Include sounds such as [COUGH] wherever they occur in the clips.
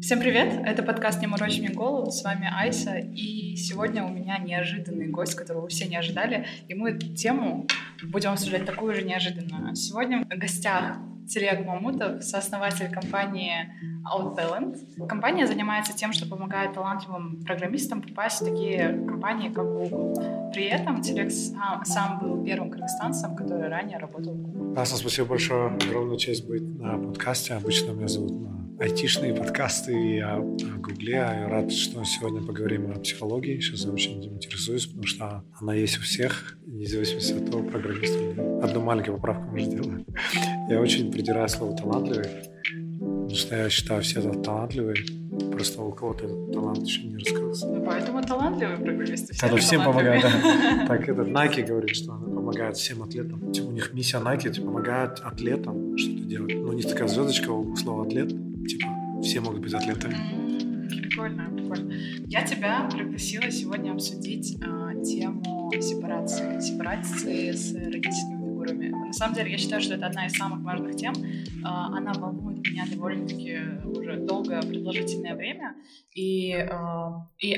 Всем привет! Это подкаст «Не морочь мне голову». С вами Айса. И сегодня у меня неожиданный гость, которого все не ожидали. И мы эту тему будем обсуждать такую же неожиданную. Сегодня в гостях Телег Мамутов, сооснователь компании OutTalent. Компания занимается тем, что помогает талантливым программистам попасть в такие компании, как Google. При этом Телег сам, сам был первым кыргызстанцем, который ранее работал в Google. Аса, спасибо большое. Огромная честь быть на подкасте. Обычно меня зовут на айтишные подкасты и о, о Гугле. Я рад, что сегодня поговорим о психологии. Сейчас я очень этим интересуюсь, потому что она есть у всех, независимо от того, программист или. Одну маленькую поправку может делать. Я очень придираю слово «талантливый», потому что я считаю, все талантливые. Просто у кого-то этот талант еще не раскрылся. Ну, поэтому талантливые программисты. Все Это всем помогает. Да. [LAUGHS] Так этот Nike говорит, что она помогает всем атлетам. Типа, у них миссия Nike типа, помогает атлетам что-то делать. Ну, не такая звездочка у слова атлет. Все могут быть атлетами. Прикольно, прикольно. Я тебя пригласила сегодня обсудить э, тему сепарации. Сепарации с родительскими фигурами. На самом деле, я считаю, что это одна из самых важных тем. Э, она волнует меня довольно-таки уже долгое, продолжительное время. И, э, и,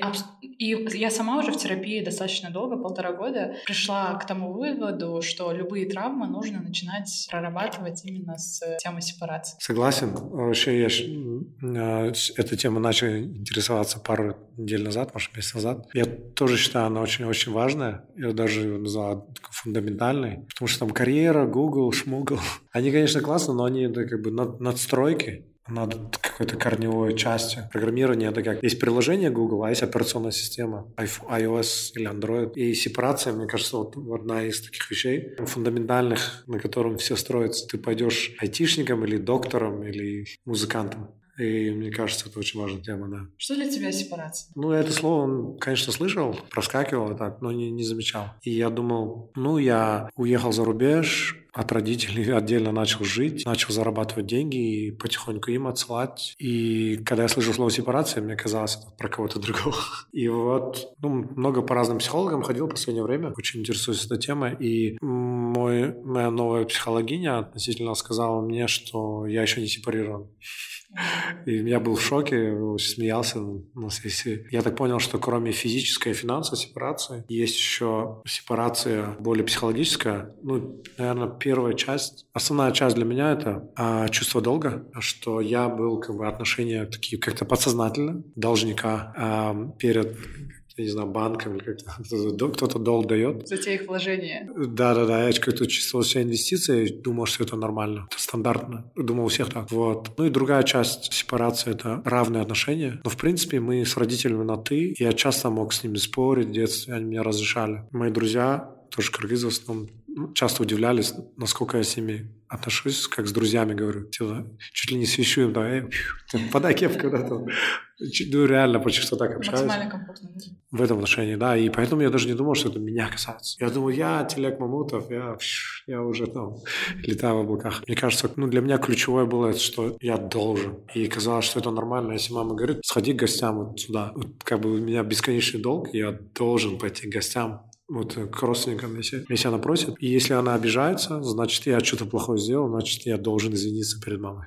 и я сама уже в терапии достаточно долго, полтора года, пришла к тому выводу, что любые травмы нужно начинать прорабатывать именно с темой сепарации. Согласен. Вообще я э, эта тема начал интересоваться пару недель назад, может, месяц назад. Я тоже считаю, она очень-очень важная. Я даже назвал фундаментальной. Потому что там карьера, Google, Шмугл. [LAUGHS] Они, конечно, классно, но они это как бы над, надстройки над какой-то корневой частью. Программирование — это как... Есть приложение Google, а есть операционная система iOS или Android. И сепарация, мне кажется, вот одна из таких вещей фундаментальных, на котором все строится. Ты пойдешь айтишником или доктором или музыкантом. И мне кажется, это очень важная тема, да. Что для тебя сепарация? Ну, это слово, конечно, слышал, проскакивало так, но не, не замечал. И я думал, ну, я уехал за рубеж, от родителей отдельно начал жить, начал зарабатывать деньги и потихоньку им отсылать. И когда я слышал слово сепарация, мне казалось, про кого-то другого. [LAUGHS] И вот ну, много по разным психологам ходил в последнее время, очень интересуюсь этой темой. И мой, моя новая психологиня относительно сказала мне, что я еще не сепарирован. И я был в шоке, смеялся на сессии. Я так понял, что кроме физической и финансовой сепарации, есть еще сепарация более психологическая. Ну, наверное, первая часть, основная часть для меня это а, чувство долга, что я был как бы отношения такие как-то подсознательно должника а, перед я не знаю, банком или как-то [LAUGHS] кто-то долг дает. За те их вложения. Да-да-да, я как-то чувствовал себя инвестицией, думал, что это нормально, это стандартно. Думал, у всех так. Вот. Ну и другая часть сепарации – это равные отношения. Но, в принципе, мы с родителями на «ты». Я часто мог с ними спорить в детстве, они мне разрешали. Мои друзья, тоже кыргызы в основном, часто удивлялись, насколько я с ними отношусь, как с друзьями говорю. Типа, чуть ли не свищу им, да, подай кепку куда-то. Ну, реально почти что так общаюсь. Максимально комфортно. В этом отношении, да. И поэтому я даже не думал, что это меня касается. Я думал, я Телек Мамутов, я, я уже там летаю в облаках. Мне кажется, ну, для меня ключевое было, что я должен. И казалось, что это нормально. Если мама говорит, сходи к гостям вот сюда. Вот, как бы у меня бесконечный долг, я должен пойти к гостям вот э, к родственникам, если, если она просит. И если она обижается, значит, я что-то плохое сделал, значит, я должен извиниться перед мамой.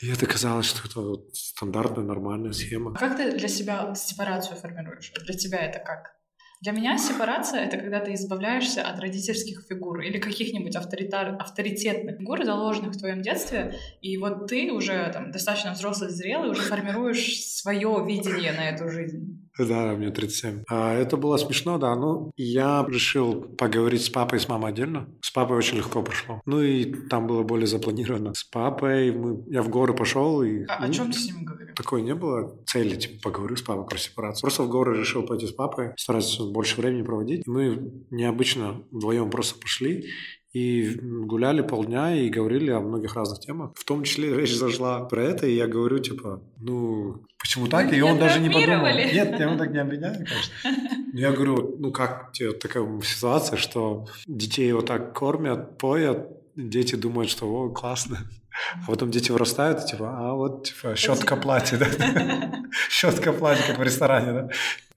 И это казалось, что это вот стандартная, нормальная схема. А как ты для себя сепарацию формируешь? Для тебя это как? Для меня сепарация — это когда ты избавляешься от родительских фигур или каких-нибудь авторитар... авторитетных фигур, заложенных в твоем детстве, и вот ты уже там, достаточно взрослый, зрелый, уже формируешь свое видение на эту жизнь. Да, мне 37. А, это было смешно, да. Ну, я решил поговорить с папой и с мамой отдельно. С папой очень легко прошло. Ну, и там было более запланировано. С папой мы... я в горы пошел. И... А ну, о чем ты с ним говорил? Такой не было цели, типа, поговорю с папой про сепарацию. Просто в горы решил пойти с папой, стараться больше времени проводить. Мы необычно вдвоем просто пошли и гуляли полдня и говорили о многих разных темах. В том числе речь зашла про это, и я говорю, типа, ну, почему так? И он даже не подумал. Нет, я его так не обвиняю, конечно. Но я говорю, ну как тебе такая ситуация, что детей вот так кормят, поят, дети думают, что о, классно. А потом дети вырастают, типа, а вот, типа, щетка платья, да? [LAUGHS] [LAUGHS] Щетка платья, как в ресторане, да?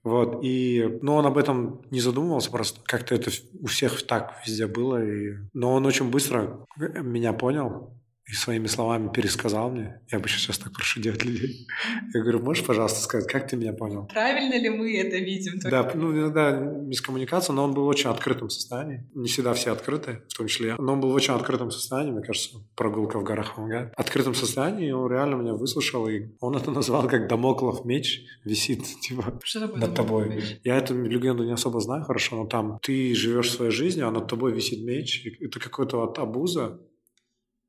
Вот, и, ну, он об этом не задумывался просто. Как-то это у всех так везде было. И... Но он очень быстро меня понял и своими словами пересказал мне. Я бы сейчас так прошу делать людей. Я говорю, можешь, пожалуйста, сказать, как ты меня понял? Правильно ли мы это видим? Да, ну иногда мискоммуникация, но он был в очень открытом состоянии. Не всегда все открыты, в том числе я. Но он был в очень открытом состоянии, мне кажется, прогулка в горах помогает. В открытом состоянии он реально меня выслушал, и он это назвал как Дамоклов меч висит [LAUGHS] типа, Что такое над тобой. меч? Я эту легенду не особо знаю хорошо, но там ты живешь своей жизнью, а над тобой висит меч. И Это какой-то вот абуза,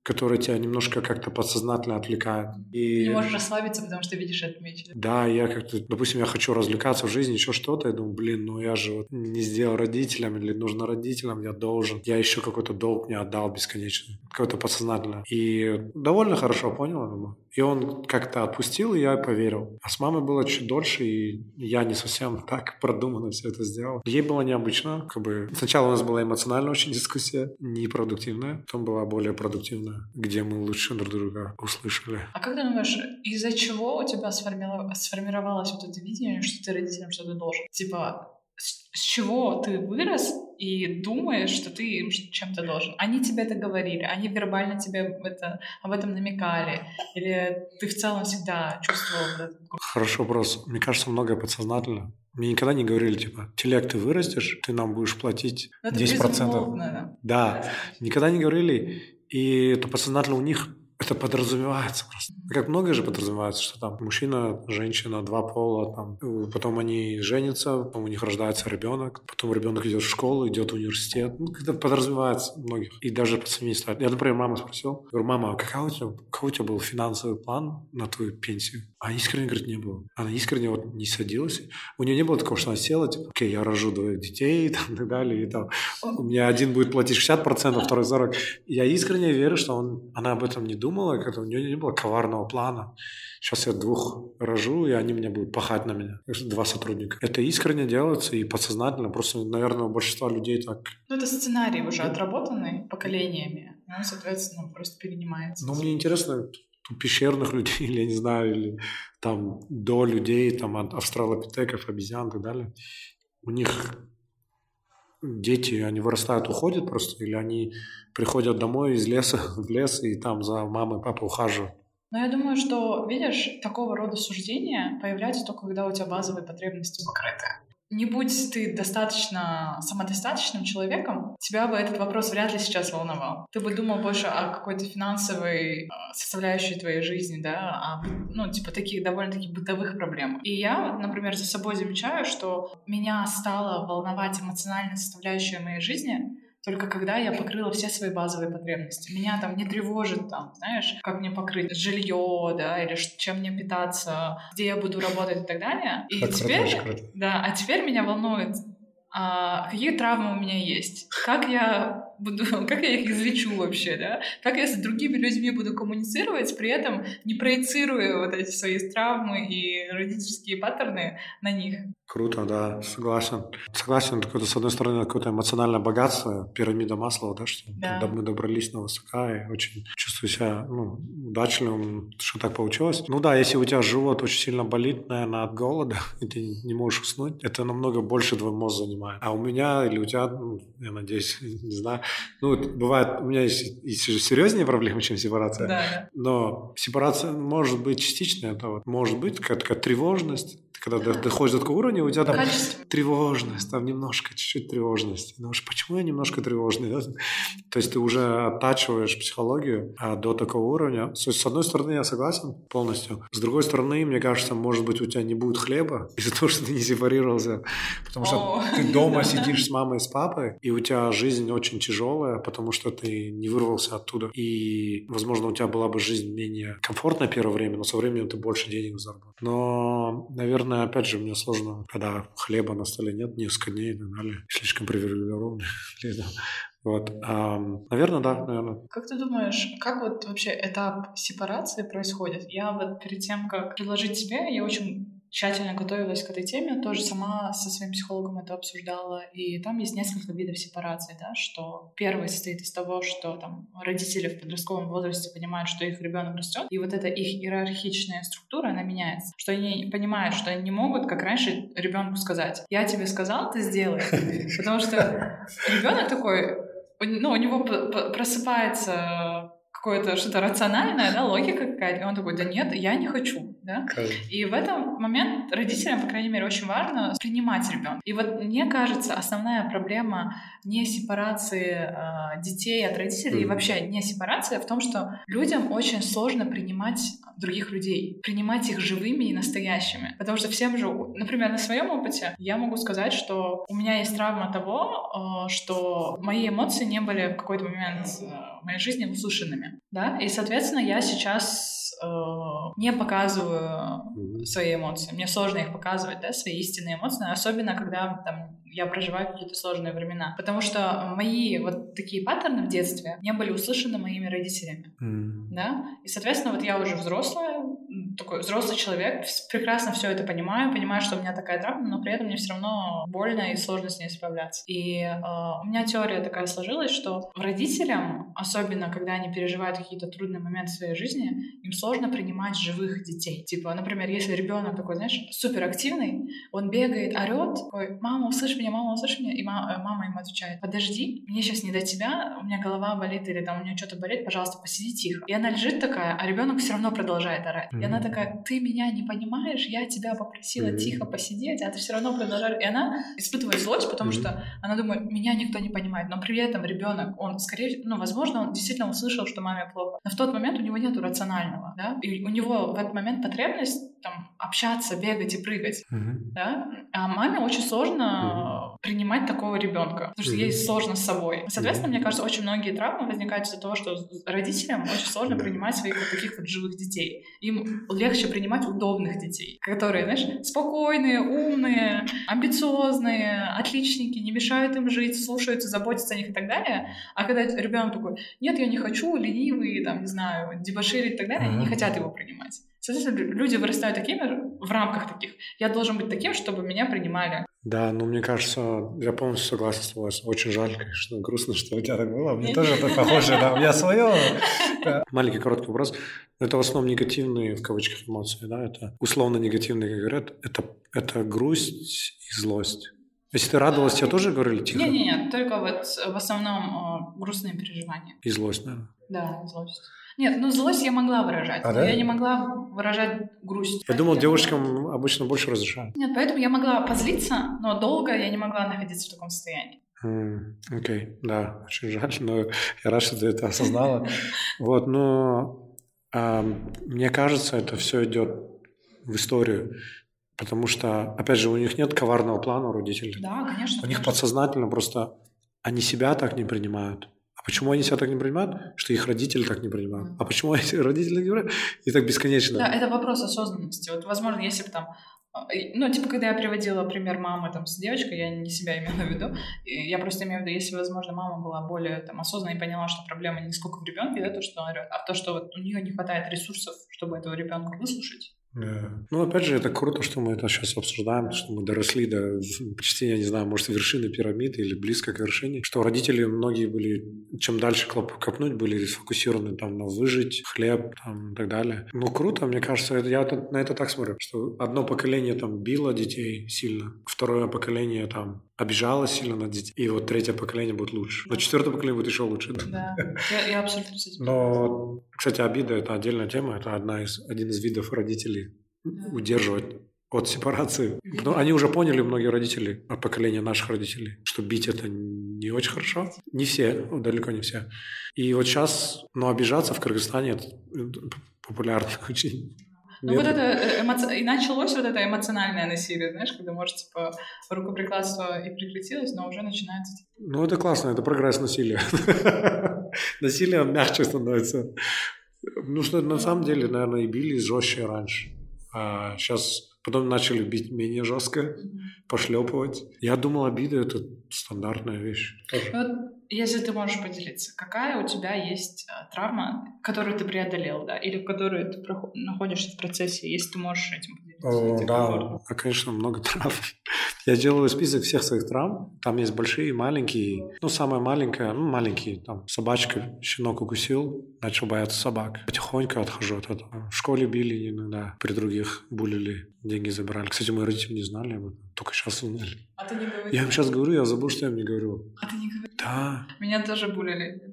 который тебя немножко как-то подсознательно отвлекает. И... не можешь расслабиться, потому что видишь этот меч. да? Я как-то, допустим, я хочу развлекаться в жизни, еще что-то, я думаю, блин, ну я же вот не сделал родителям, или нужно родителям, я должен. Я еще какой-то долг не отдал бесконечно. Какое-то подсознательно. И довольно хорошо понял, думаю. И он как-то отпустил, и я поверил. А с мамой было чуть дольше, и я не совсем [LAUGHS] так продуманно все это сделал. Ей было необычно. Как бы... Сначала у нас была эмоциональная очень дискуссия, непродуктивная. Потом была более продуктивная, где мы лучше друг друга услышали. А как ты думаешь, из-за чего у тебя сформило- сформировалось вот это видение, что ты родителям что-то должен? Типа, с чего ты вырос и думаешь, что ты им чем-то должен? Они тебе это говорили, они вербально тебе это, об этом намекали? Или ты в целом всегда чувствовал? Хороший вопрос. Мне кажется, многое подсознательно. Мне никогда не говорили, типа, телег ты вырастешь, ты нам будешь платить Ну, это 10%. Да, да. никогда не говорили. И это подсознательно у них это подразумевается просто. Как многое же подразумевается, что там мужчина, женщина, два пола, там, потом они женятся, у них рождается ребенок, потом ребенок идет в школу, идет в университет. Ну, это подразумевается многих. И даже пацаны ставят. Я, например, мама спросил, говорю, мама, а какая у тебя, какой у тебя был финансовый план на твою пенсию? А искренне, говорит, не было. Она искренне вот не садилась. У нее не было такого, что она села, типа, окей, я рожу двоих детей, [LAUGHS] и так далее, и там, у меня один будет платить 60%, второй 40%. Я искренне верю, что он, она об этом не думала, как-то у нее не было коварного плана. Сейчас я двух рожу, и они меня будут пахать на меня. Два сотрудника. Это искренне делается и подсознательно. Просто, наверное, у большинства людей так. Ну, это сценарий уже отработанный поколениями. Он, соответственно, просто перенимается. Но мне интересно, пещерных [LAUGHS] людей, или я не знаю, или там до людей, там от австралопитеков, обезьян и так далее, у них дети, они вырастают, уходят просто, или они приходят домой из леса [LAUGHS] в лес и там за мамой, папой ухаживают. Но я думаю, что, видишь, такого рода суждения появляются только когда у тебя базовые потребности покрыты. Не будь ты достаточно самодостаточным человеком, тебя бы этот вопрос вряд ли сейчас волновал. Ты бы думал больше о какой-то финансовой э, составляющей твоей жизни, да, о, ну, типа, таких довольно-таки бытовых проблемах. И я, например, за собой замечаю, что меня стала волновать эмоциональная составляющая моей жизни только когда я покрыла все свои базовые потребности. Меня там не тревожит, там, знаешь, как мне покрыть жилье, да, или чем мне питаться, где я буду работать и так далее. И Так, теперь, круто. да, а теперь меня волнует, а, какие травмы у меня есть, как я буду, [LAUGHS] как я их излечу вообще, да, как я с другими людьми буду коммуницировать, при этом не проецируя вот эти свои травмы и родительские паттерны на них. Круто, да, согласен. Согласен, какое-то, с одной стороны, какое-то эмоциональное богатство, пирамида Маслова, да, что Да. мы добрались на высока, и очень чувствую себя ну, удачливым, что так получилось. Ну да, если у тебя живот очень сильно болит, наверное, от голода, [LAUGHS] и ты не можешь уснуть, это намного больше твой мозг занимает. А у меня или у тебя, ну, я надеюсь, [LAUGHS] не знаю, ну, бывает, у меня есть, есть серьезнее проблемы, чем сепарация. Да, да. Но сепарация может быть частичная, это вот может быть какая-то такая тревожность. Когда до- доходишь до такого уровня, у тебя там Качество. тревожность, там немножко, чуть-чуть тревожность. Ну уж почему я немножко тревожный? да? То есть ты уже оттачиваешь психологию а, до такого уровня. То есть, с одной стороны, я согласен полностью. С другой стороны, мне кажется, может быть, у тебя не будет хлеба из-за того, что ты не сепарировался. Потому что О. ты дома [LAUGHS] сидишь с мамой и с папой, и у тебя жизнь очень тяжелая, потому что ты не вырвался оттуда. И, возможно, у тебя была бы жизнь менее комфортная первое время, но со временем ты больше денег заработаешь. Но, наверное, опять же, мне сложно, когда хлеба на столе нет, несколько дней и так далее. Слишком привилегированный. [LAUGHS] Вот. Ам, наверное, да, наверное. Как ты думаешь, как вот вообще этап сепарации происходит? Я вот перед тем, как предложить тебе, я очень тщательно готовилась к этой теме, тоже сама со своим психологом это обсуждала, и там есть несколько видов сепарации, да, что первый состоит из того, что там родители в подростковом возрасте понимают, что их ребенок растет, и вот эта их иерархичная структура, она меняется, что они понимают, что они не могут, как раньше, ребенку сказать, я тебе сказал, ты сделай, [LAUGHS] потому что ребенок такой, ну, у него просыпается какое-то что-то рациональное, да, логика какая-то. И он такой, да нет, я не хочу, да. И в этом момент родителям, по крайней мере, очень важно принимать ребенка. И вот мне кажется, основная проблема не сепарации э, детей от родителей mm. и вообще не сепарация в том, что людям очень сложно принимать других людей, принимать их живыми и настоящими. Потому что всем же, например, на своем опыте я могу сказать, что у меня есть травма того, э, что мои эмоции не были в какой-то момент э, в моей жизни услышанными. Да? И, соответственно, я сейчас э, не показываю свои эмоции. Мне сложно их показывать, да, свои истинные эмоции, особенно когда там я проживаю какие-то сложные времена. Потому что мои вот такие паттерны в детстве не были услышаны моими родителями. Mm. Да? И, соответственно, вот я уже взрослая, такой взрослый человек, прекрасно все это понимаю, понимаю, что у меня такая травма, но при этом мне все равно больно и сложно с ней справляться. И э, у меня теория такая сложилась, что родителям, особенно когда они переживают какие-то трудные моменты в своей жизни, им сложно принимать живых детей. Типа, например, если ребенок такой, знаешь, суперактивный, он бегает, орет, такой, мама, услышь меня, мама, услышь меня, и мама, э, мама ему отвечает, подожди, мне сейчас не до тебя, у меня голова болит или там у меня что-то болит, пожалуйста, посиди тихо. И она лежит такая, а ребенок все равно продолжает орать. Mm-hmm. И она такая, ты меня не понимаешь, я тебя попросила mm-hmm. тихо посидеть, а ты все равно продолжаешь. И она испытывает злость, потому mm-hmm. что она думает, меня никто не понимает. Но при этом ребенок, он скорее, ну, возможно, он действительно услышал, что маме плохо. Но в тот момент у него нет рационального, да, и у него в этот момент потребность там общаться, бегать и прыгать, mm-hmm. да, а маме очень сложно mm-hmm. принимать такого ребенка, потому что mm-hmm. ей сложно с собой. Соответственно, mm-hmm. мне кажется, очень многие травмы возникают из-за того, что родителям очень сложно mm-hmm. принимать своих вот таких вот живых детей. Им легче принимать удобных детей, которые, знаешь, спокойные, умные, амбициозные, отличники, не мешают им жить, слушаются, заботятся о них и так далее. А когда ребенок такой, нет, я не хочу, ленивый, там, не знаю, дебоширить и так далее, они не хотят его принимать. Соответственно, люди вырастают такими в рамках таких. Я должен быть таким, чтобы меня принимали. Да, ну мне кажется, я полностью согласен с тобой. Очень жаль, конечно, грустно, что у тебя так было. Мне тоже это похоже, да, у меня свое. Маленький короткий вопрос. Это в основном негативные, в кавычках, эмоции, да? Это условно негативные, как говорят. Это, это грусть и злость. Если ты радовалась, тебе тоже говорили тихо? Нет, нет, нет, только вот в основном грустные переживания. И злость, наверное. Да, злость. Нет, ну злость я могла выражать, а, да? я не могла выражать грусть. Я думал, девушкам обычно больше разрешают. Нет, поэтому я могла позлиться, но долго я не могла находиться в таком состоянии. Окей, okay. да, очень жаль, но я рад, что ты это осознала. [LAUGHS] Вот, но мне кажется, это все идет в историю. Потому что, опять же, у них нет коварного плана у родителей. Да, конечно. У конечно. них подсознательно просто они себя так не принимают. А почему они себя так не принимают? Что их родители так не принимают. А почему эти родители не принимают? И так бесконечно. Да, это вопрос осознанности. Вот, возможно, если бы там а, ну, типа, когда я приводила пример мамы там с девочкой, я не себя имела в виду, я просто имею в виду, если, возможно, мама была более там осознанной и поняла, что проблема не сколько в ребенке, да, то, что он орет, а то, что вот у нее не хватает ресурсов, чтобы этого ребенка выслушать, Ну, опять же, это круто, что мы это сейчас обсуждаем, что мы доросли до почти, я не знаю, может, вершины пирамиды или близко к вершине, что родители многие были, чем дальше копнуть, были сфокусированы там на выжить, хлеб там, и так далее. Ну, круто, мне кажется, это, я на это так смотрю, что одно поколение там било детей сильно, второе поколение там обижалась сильно на детей, и вот третье поколение будет лучше. Но четвертое поколение будет еще лучше. Да, я, я абсолютно с этим Но, кстати, обида – это отдельная тема, это одна из, один из видов родителей да. удерживать от сепарации. Но они уже поняли, многие родители, от поколения наших родителей, что бить это не очень хорошо. Не все, далеко не все. И вот сейчас, ну, обижаться в Кыргызстане это популярно [LAUGHS] очень. Ну вот это э, эмоци... и началось вот это эмоциональное насилие, знаешь, когда, может, типа, рукоприкладство и прекратилось, но уже начинается... Типа... Ну это классно, это прогресс насилия. [LAUGHS] Насилие мягче становится. Ну что, на самом деле, наверное, и били жестче раньше. А сейчас потом начали бить менее жестко, пошлепывать. Я думал, обида – это стандартная вещь. Вот если ты можешь поделиться, какая у тебя есть а, травма, которую ты преодолел, да, или в которой ты находишься в процессе, если ты можешь этим поделиться? О, да, а, конечно, много травм. [LAUGHS] Я делаю список всех своих травм. Там есть большие и маленькие. Ну, самая маленькая, ну, маленькие, там, собачка, щенок укусил, начал бояться собак. Потихоньку отхожу от этого. В школе били иногда, при других булили, деньги забирали. Кстати, мои родители не знали об этом, только сейчас узнали. А ты не говорил? Я им сейчас говорю, я забыл, что я им не говорю. А ты не говорил? Да. Меня тоже булили.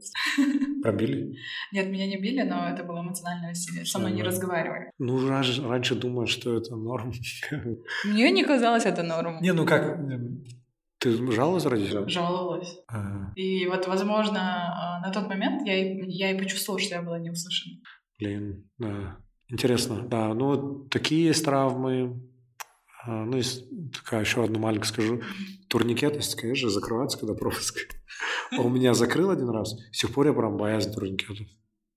Пробили? Нет, меня не били, но это было эмоциональное насилие. Со мной не разговаривали. Ну, раньше, раньше думаю, что это норм. [LAUGHS] Мне не казалось это нормой. Не, ну как, ты жаловалась родителям? Жаловалась. А, И вот, возможно, а, на тот момент я и, я и почувствовала, что я была не услышана. блин, да. Интересно, да. Ну, такие есть травмы. А, Ну, есть такая еще одну маленькую скажу. Турникет, есть же, закрывается, когда пропуск. А у меня закрыл один раз. С тех пор я прям боязнь турникетов.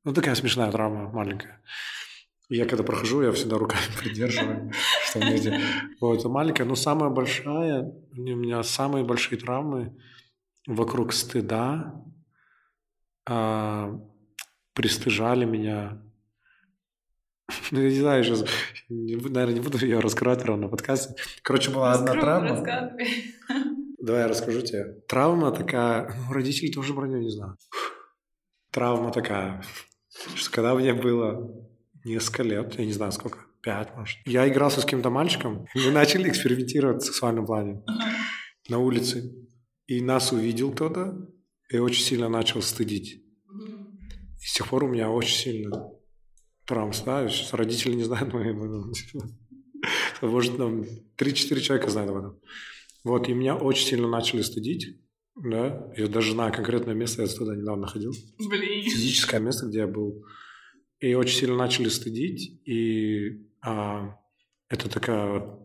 Ну, такая смешная травма маленькая. Я когда прохожу, я всегда руками [LAUGHS] придерживаю, что мне Вот, маленькая, но самая большая, у меня самые большие травмы вокруг стыда а, пристыжали меня. Ну, я не знаю, сейчас, наверное, не буду ее раскрывать прямо на подкасте. Короче, была одна травма. рассказывай. Давай я расскажу тебе. Травма такая, ну, родители тоже про нее не знают. Травма такая, что когда мне было несколько лет, я не знаю сколько, пять, может, я игрался с каким-то мальчиком, мы [LAUGHS] начали экспериментировать в сексуальном плане на улице. И нас увидел кто-то, и очень сильно начал стыдить. И с тех пор у меня очень сильно травма, знаешь, родители не знают моей моей- Может, там 3-4 человека знают об этом. Вот, и меня очень сильно начали стыдить, да, я даже знаю конкретное место, я туда недавно ходил, Блин. физическое место, где я был, и очень сильно начали стыдить, и а, это такая,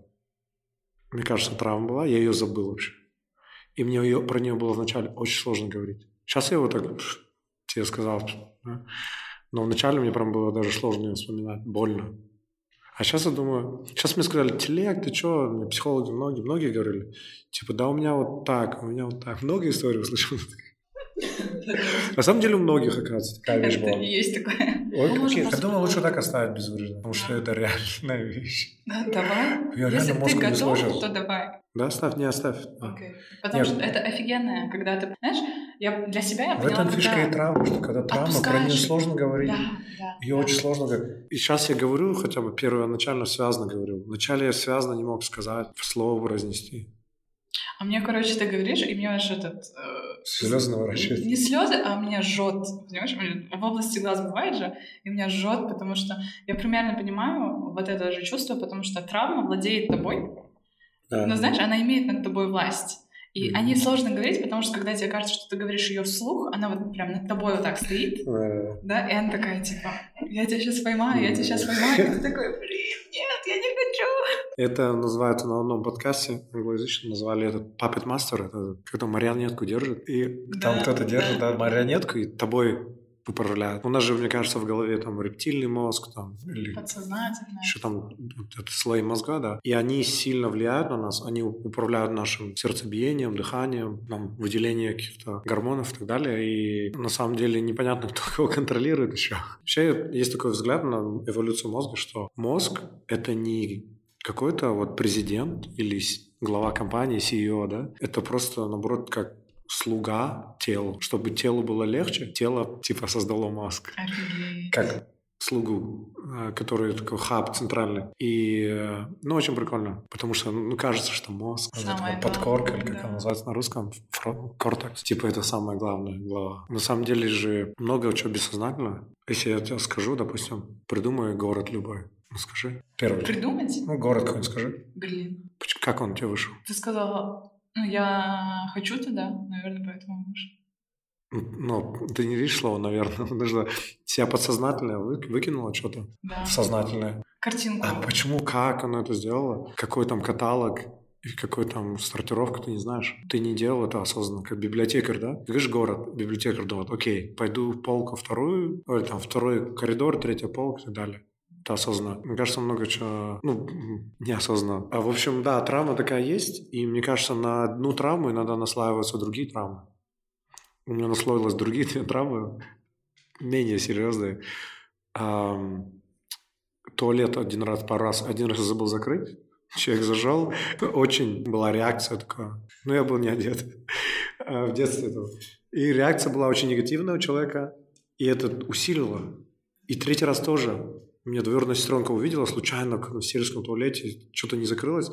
мне кажется, травма была, я ее забыл вообще, и мне ее, про нее было вначале очень сложно говорить. Сейчас я вот так тебе сказал, да? Но вначале мне прям было даже сложно ее вспоминать, больно. А сейчас я думаю, сейчас мне сказали, телег, ты что, мне психологи многие, многие говорили, типа, да у меня вот так, у меня вот так. Много историй услышал. На самом деле у многих, оказывается, такая вещь была. есть такое. Ой, Ну, я думаю, лучше так оставить без выреза, потому что это реальная вещь. Да, давай. Я Если реально ты мозг не готов, то давай. Да, оставь, не оставь. Окей. Потому что это офигенное, когда ты, знаешь, я для себя я В поняла, этом фишка когда- и травма, что когда травма, про нее сложно говорить. Да, да. Ее да. очень сложно говорить. И сейчас я говорю, хотя бы первоначально связано говорю. Вначале я связано не мог сказать, слово произнести. А мне, короче, ты говоришь, и мне аж этот... э, Слезы наворачиваются. Не слезы, а меня жжет. Понимаешь, в области глаз бывает же, и меня жжет, потому что я примерно понимаю вот это же чувство, потому что травма владеет тобой, Да. но знаешь, она имеет над тобой власть. И Мгм. о ней сложно говорить, потому что когда тебе кажется, что ты говоришь ее вслух, она вот прям над тобой вот так стоит, да, и она такая, типа, я тебя сейчас поймаю, я тебя сейчас поймаю, и ты [LAUGHS] такой, блин, нет, я не хочу. Это называется на одном подкасте англоязычном назвали это puppet master, это когда марионетку держит, и там Да, кто-то держит да, марионетку и тобой управляет. У нас же, мне кажется, в голове там рептильный мозг, там, или Подсознательно. еще там вот это слои мозга, да, и они сильно влияют на нас, они управляют нашим сердцебиением, дыханием, там, выделением каких-то гормонов и так далее, и на самом деле непонятно, [LAUGHS] кто кого контролирует еще. Вообще есть такой взгляд на эволюцию мозга, что мозг — это не какой-то вот президент или глава компании, CEO, да, это просто, наоборот, как слуга телу. Чтобы телу было легче, тело типа создало мозг Офигеть. как слугу, э, который такой хаб центральный. И, э, ну, очень прикольно, потому что, ну, кажется, что мозг, вот подкорка, или главное, как да. она называется на русском, кортекс, типа это самая главная глава. На самом деле же много чего бессознательно. Если я тебе скажу, допустим, придумай город любой, ну, скажи. Первый. Придумать? Ну, город какой-нибудь скажи. Блин. Поч- Как он тебе вышел? Ты сказала, ну, я хочу туда, наверное, поэтому муж. Ну, ты не видишь слово, наверное. [LAUGHS] Нужно себя подсознательно вы- выкинула что-то Да. в сознательное. Картинку. А почему, как она это сделала? Какой там каталог? И какой там сортировка, ты не знаешь. Ты не делал это осознанно, как библиотекарь, да? Ты видишь город, библиотекарь думает, окей, пойду в полку вторую, или там второй коридор, третья полка и так далее. Это осознанно. Мне кажется, много чего, ну, неосознанно. А, в общем, да, травма такая есть, и мне кажется, на одну травму иногда наслаиваются другие травмы. У меня наслоилось другие [LAUGHS] две травмы, менее серьезные. Ам, туалет один раз, пару раз, один раз забыл закрыть, [LAUGHS] человек зажал, очень была реакция такая, ну я был не одет [LAUGHS] а, в детстве. это. И реакция была очень негативная у человека, и это усилило. И третий раз тоже. Меня двоюродная сестренка увидела случайно в сельском туалете, что-то не закрылось,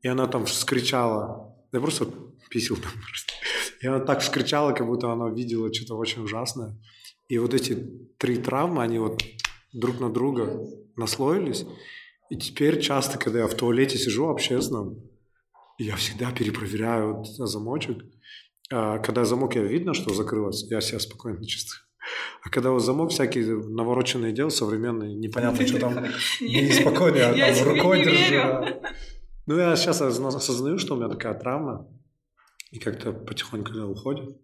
и она там вскричала. Я просто писал там. И она так вскричала, как будто она видела что-то очень ужасное. И вот эти три травмы, они вот друг на друга наслоились. И теперь часто, когда я в туалете сижу общественном, я всегда перепроверяю замочек. А когда замок я видно, что закрылось, я себя спокойно чувствую. А когда вот замок всякие навороченные дел современные, непонятно, что там [LAUGHS] неспокойно, я там рукой держу. Ну, я сейчас осознаю, что у меня такая травма, и как-то потихоньку уходит.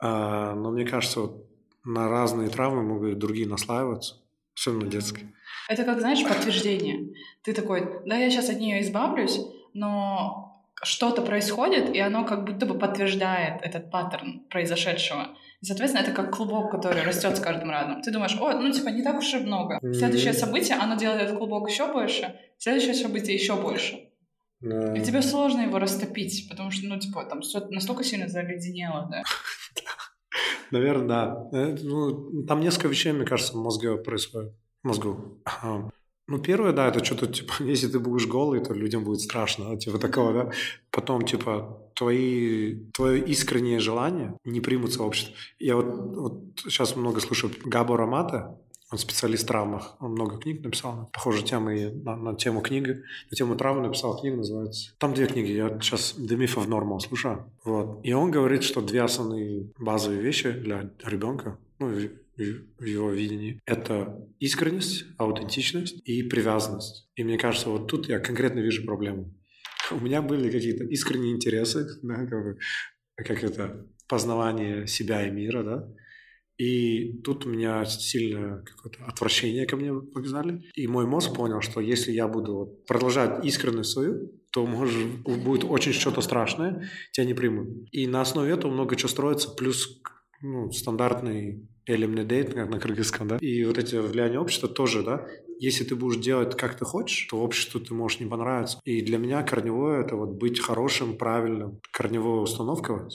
А, но мне кажется, вот на разные травмы могут другие наслаиваться, особенно детские. Это как, знаешь, подтверждение. Ты такой, да, я сейчас от нее избавлюсь, но что-то происходит, и оно как будто бы подтверждает этот паттерн произошедшего. И, соответственно, это как клубок, который растет с каждым разом. Ты думаешь, о, ну, типа, не так уж и много. Следующее событие, оно делает этот клубок еще больше, следующее событие еще больше. И тебе сложно его растопить, потому что, ну, типа, там все настолько сильно заледенело, да. [LAUGHS] Наверное, да. Э, ну, там несколько вещей, мне кажется, в мозге происходит. В мозгу. Ну, первое, да, это что-то, типа, [LAUGHS] если ты будешь голый, то людям будет страшно, типа такого, да. Потом, типа, твои, твое искреннее желание не примутся в обществе. Я вот, вот сейчас много слушаю Габо Рамата, он специалист в травмах, он много книг написал, похоже, темы на, на тему книги, на тему травмы написал книгу, называется. Там две книги, я сейчас The Myth of Normal слушаю. Вот. И он говорит, что две основные базовые вещи для ребенка, ну, в его видении. Это искренность, аутентичность и привязанность. И мне кажется, вот тут я конкретно вижу проблему. У меня были какие-то искренние интересы, да, как, бы, как это познавание себя и мира, да, и тут у меня сильное какое-то отвращение ко мне показали. И мой мозг понял, что если я буду продолжать искренность свою, то может, будет очень что-то страшное, тебя не примут. И на основе этого много чего строится, плюс ну, стандартный как на кыргызском, да, и вот эти влияния общества тоже, да, если ты будешь делать, как ты хочешь, то обществу ты можешь не понравиться. И для меня корневое – это вот быть хорошим, правильным. Корневая установка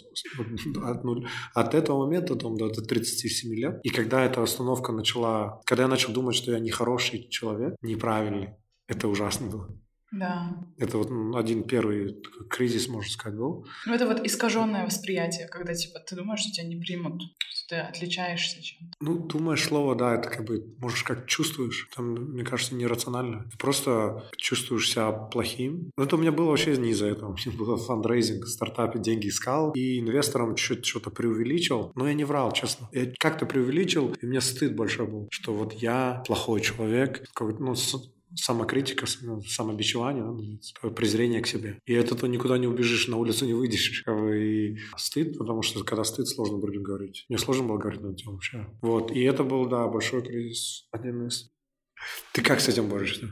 от, нуль, от этого момента там, до 37 лет. И когда эта установка начала, когда я начал думать, что я нехороший человек, неправильный, это ужасно было. Да. Это вот один первый кризис, можно сказать, был. Ну, это вот искаженное восприятие, когда, типа, ты думаешь, что тебя не примут, что ты отличаешься чем-то. Ну, думаешь слово, да, это как бы, можешь как чувствуешь. Там, мне кажется, нерационально. Ты просто чувствуешь себя плохим. Ну, это у меня было вообще не из-за этого. [LAUGHS] У меня было фандрейзинг, в стартапе деньги искал, и инвесторам чуть что-то преувеличил. Но я не врал, честно. Я как-то преувеличил, и мне стыд большой был, что вот я плохой человек, ну, самокритика, самобичевание, да, презрение к себе. И от этого никуда не убежишь, на улицу не выйдешь. И стыд, потому что когда стыд, сложно другим говорить. Мне сложно было говорить на тему вообще. Вот. И это был, да, большой кризис. Один из. Ты как с этим борешься?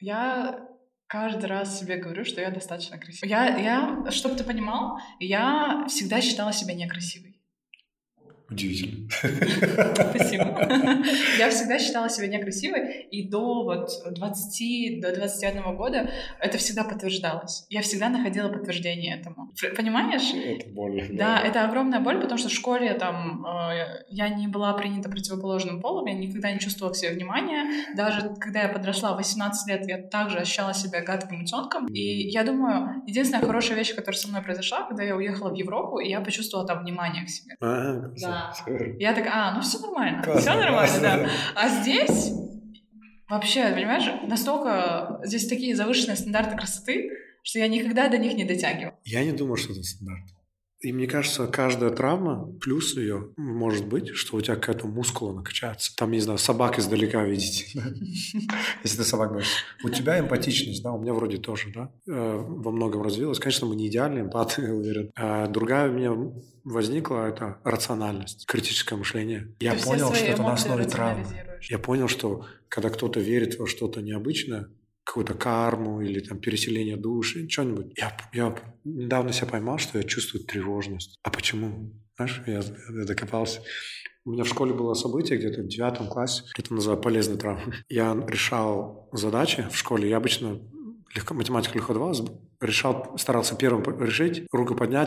Я каждый раз себе говорю, что я достаточно красивая. Я, я чтобы ты понимал, я всегда считала себя некрасивой. Удивительно. Спасибо. [LAUGHS] Я всегда считала себя некрасивой, и до вот 20, до 21 года это всегда подтверждалось. Я всегда находила подтверждение этому. Понимаешь? Это боль. Да, да это огромная боль, потому что в школе там э, я не была принята противоположным полом, я никогда не чувствовала к себе внимания. Даже когда я подросла 18 лет, я также ощущала себя гадким утенком. И я думаю, единственная хорошая вещь, которая со мной произошла, когда я уехала в Европу, и я почувствовала там внимание к себе. А, да. Я так, а, ну все нормально, все нормально, да. А здесь вообще, понимаешь, настолько здесь такие завышенные стандарты красоты, что я никогда до них не дотягиваю. Я не думаю, что это стандарт. И мне кажется, каждая травма, плюс ее может быть, что у тебя какая-то мускула накачается. Там, не знаю, собак издалека видите. [LAUGHS] Если ты собак боишься. У тебя эмпатичность, да, у меня вроде тоже, да, э, во многом развилась. Конечно, мы не идеальные эмпаты, [LAUGHS] я уверен. А другая у меня возникла, это рациональность, критическое мышление. Я понял, что это на основе травмы. Я понял, что когда кто-то верит во что-то необычное, какую-то карму или там переселение души, что-нибудь. Я, я недавно себя поймал, что я чувствую тревожность. А почему? Знаешь, я, я докопался. У меня в школе было событие где-то в девятом классе, это называют полезной травмой. [LAUGHS] Я решал задачи в школе, я обычно легко, математику легко давалась, решал, старался первым решить,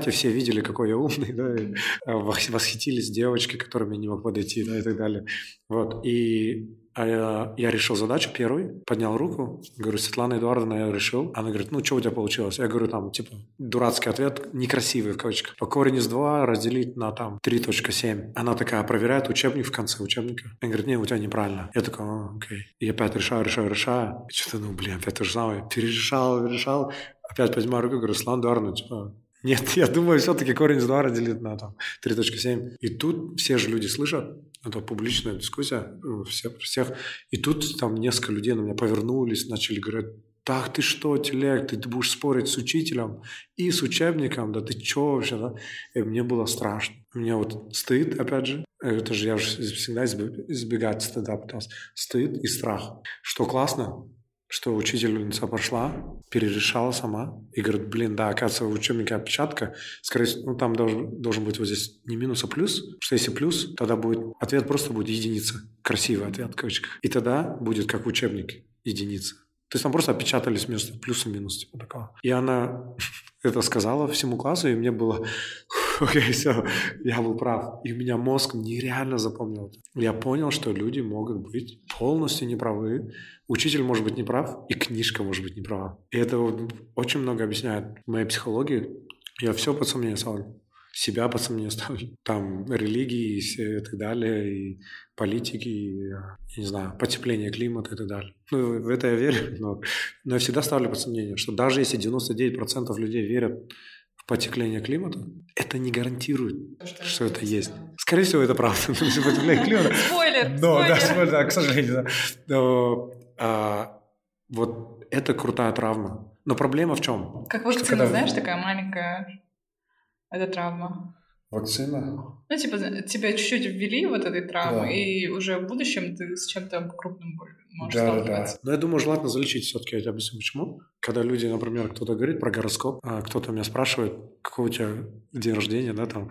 и все видели, какой я умный, [LAUGHS] да, и э, восхитились девочки, которыми не мог подойти, да, и так далее. Вот, и А я, я решил задачу первый, поднял руку, говорю, Светлана Эдуардовна, я решил. Она говорит, ну, что у тебя получилось? Я говорю, там, типа, дурацкий ответ, некрасивый в кавычках. По корень из 2 разделить на, там, 3.7. Она такая проверяет учебник в конце учебника. Она говорит, не, у тебя неправильно. Я такой, а, окей. И опять решаю, решаю, решаю. И что-то, ну, блин, опять то же самое. Перерешал, решал. Опять поднимаю руку, говорю, Светлана Эдуардовна, типа, нет, я думаю, все-таки корень из 2 разделить на там, 3.7. И тут все же люди слышат, это публичная дискуссия ну, все, всех. И тут там несколько людей на меня повернулись, начали говорить, так ты что, телег, ты, ты будешь спорить с учителем и с учебником, да ты что вообще, да? И мне было страшно. У меня вот стыд, опять же, это же я же всегда избегать стыда пытался. Стыд и страх. Что классно, что учительница пошла, перерешала сама и говорит, блин, да, оказывается, в учебнике опечатка, скорее всего, ну, там должен, должен быть вот здесь не минус, а плюс, что если плюс, тогда будет, ответ просто будет единица, красивый ответ в кавычках. И тогда будет, как в учебнике, единица. То есть там просто опечатались вместо плюс и минус, типа такого. И она [LAUGHS] это сказала всему классу, и мне было, [LAUGHS] окей, все, я был прав. И у меня мозг нереально запомнил. Я понял, что люди могут быть полностью неправы, учитель может быть неправ, и книжка может быть неправа. И это очень много объясняет моей психологии. Я все под сомнение ставлю. Себя под сомнение ставлю. Там религии и так далее, и политики, и, я не знаю, потепление климата и так далее. Ну, в это я верю, но, но я всегда ставлю под сомнение, что даже если 99% людей верят потепление климата, это не гарантирует, что, что это есть. Скорее всего, это правда. [LAUGHS] Потепление климата. Спойлер! Но, да, спойлер, да, к сожалению. Да. Но, а, вот это крутая травма. Но проблема в чем? Как вакцина, когда... знаешь, такая маленькая, это травма. Вакцина? Ну, типа, тебя чуть-чуть ввели вот этой травмы, да. и уже в будущем ты с чем-то крупным можешь да, сталкиваться. Да. Но я думаю, желательно залечить все-таки. Я тебе объясню, почему. Когда люди, например, кто-то говорит про гороскоп, а кто-то меня спрашивает, какой у тебя день рождения, да, там,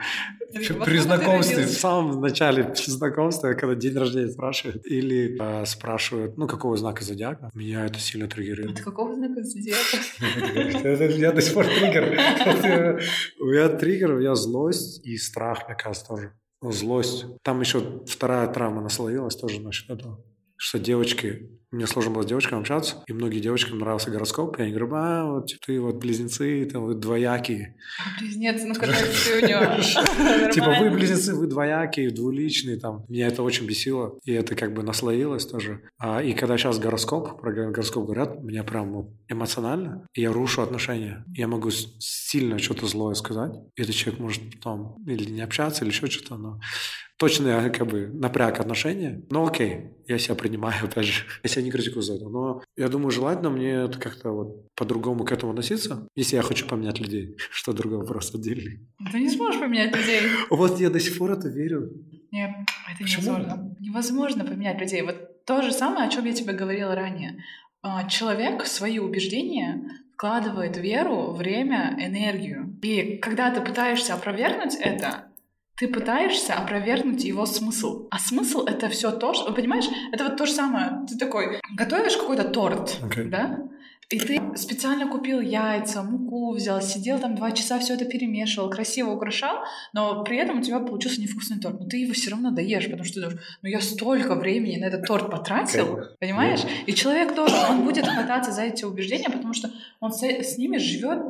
вот при знакомстве, в самом начале знакомства, когда день рождения спрашивают, или э, спрашивают, ну, какого знака зодиака, меня это сильно триггирует. От какого знака зодиака? [LAUGHS] Я до сих пор триггер. У меня триггер, у меня злость и страх, мне кажется, тоже. Злость. Там еще вторая травма наслоилась тоже насчет этого что девочки, мне сложно было с девочками общаться, и многие девочкам нравился гороскоп, и они говорят, а, вот типа, ты вот близнецы, ты вот двоякие. Близнец, ну когда ты у него. [LAUGHS] Типа вы близнецы, вы двоякие, двуличные, там. Меня это очень бесило, и это как бы наслоилось тоже. А, и когда сейчас гороскоп, про гороскоп говорят, меня прям эмоционально, я рушу отношения. Я могу сильно что-то злое сказать, и этот человек может потом или не общаться, или еще что-то, но точно как бы напряг отношения. Но окей, я себя принимаю, [LAUGHS] опять же. Я себя не критикую за это. Но я думаю, желательно мне как-то вот по-другому к этому относиться, если я хочу поменять людей. [LAUGHS] Что другой вопрос отдельный. Ты не сможешь поменять людей. Вот я до сих пор это верю. Нет, это Почему? невозможно. Невозможно поменять людей. Вот то же самое, о чем я тебе говорила ранее. А, человек свои убеждения вкладывает веру, время, энергию. И когда ты пытаешься опровергнуть это, ты пытаешься опровергнуть его смысл. А смысл — это все то, что... Понимаешь, это вот то же самое. Ты такой, готовишь какой-то торт, okay. да? И ты специально купил яйца, муку взял, сидел там два часа, все это перемешивал, красиво украшал, но при этом у тебя получился невкусный торт. Но ты его все равно доешь, потому что ты думаешь, ну я столько времени на этот торт потратил, okay. понимаешь? Yeah. И человек тоже, он будет хвататься за эти убеждения, потому что он с, с ними живет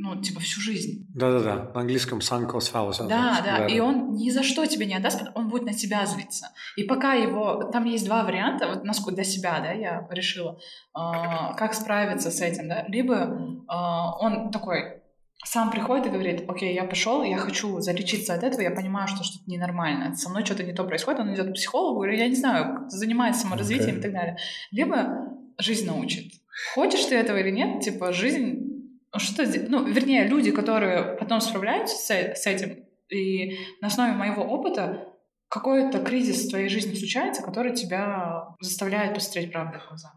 ну, типа, всю жизнь. Да-да-да, на английском sunk cost fallacy. Да, да, и он ни за что тебе не отдаст, он будет на себя злиться. И пока его... Там есть два варианта, вот насколько для себя, да, я решила, э, как справиться с этим, да. Либо э, он такой сам приходит и говорит, окей, я пошел, я хочу залечиться от этого, я понимаю, что что-то ненормально, со мной что-то не то происходит, он идет к психологу, я не знаю, занимается саморазвитием okay. и так далее. Либо жизнь научит. Хочешь ты этого или нет, типа, жизнь что ну, вернее, люди, которые потом справляются с, с этим, и на основе моего опыта какой-то кризис в твоей жизни случается, который тебя заставляет посмотреть правду в глаза.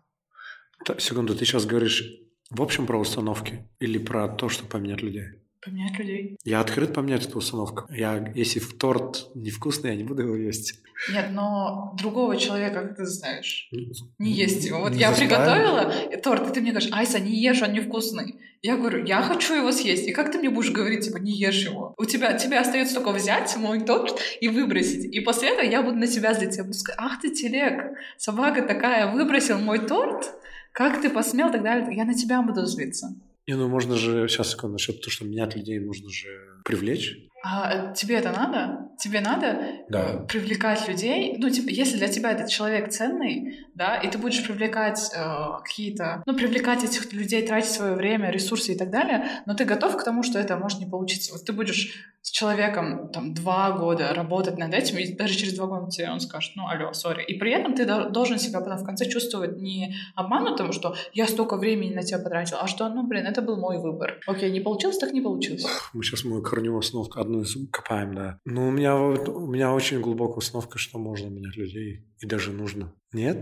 Так, секунду, ты сейчас говоришь в общем про установки или про то, что поменять людей? Поменять людей. Я открыт поменять эту установку. Я, если в торт невкусный, я не буду его есть. Нет, но другого человека, как ты знаешь, не есть его. Вот Не я заставишь? приготовила торт, и ты мне говоришь, Айса, не ешь, он невкусный. Я говорю, я хочу его съесть. И как ты мне будешь говорить, типа, не ешь его? У тебя, тебе остается только взять мой торт и выбросить. И после этого я буду на себя злиться. Я буду сказать, ах ты, телег, собака такая, выбросил мой торт? Как ты посмел и так далее? Я на тебя буду злиться. Не, ну можно же, сейчас секунду, насчет того, что менять людей нужно же привлечь. А э, тебе это надо? Тебе надо Да. э, привлекать людей? Ну, типа, если для тебя этот человек ценный, да, и ты будешь привлекать э, какие-то, ну, привлекать этих людей, тратить свое время, ресурсы и так далее, но ты готов к тому, что это может не получиться. Вот ты будешь с человеком там два года работать над этим, и даже через два года тебе он скажет, ну, алло, сори. И при этом ты до- должен себя потом в конце чувствовать не обманутым, что я столько времени на тебя потратил, а что, ну, блин, это был мой выбор. Окей, не получилось, так не получилось. Мы сейчас мою корневую установку одну из копаем, да. Ну, у меня, у меня очень глубокая установка, что можно менять людей. И даже нужно. Нет?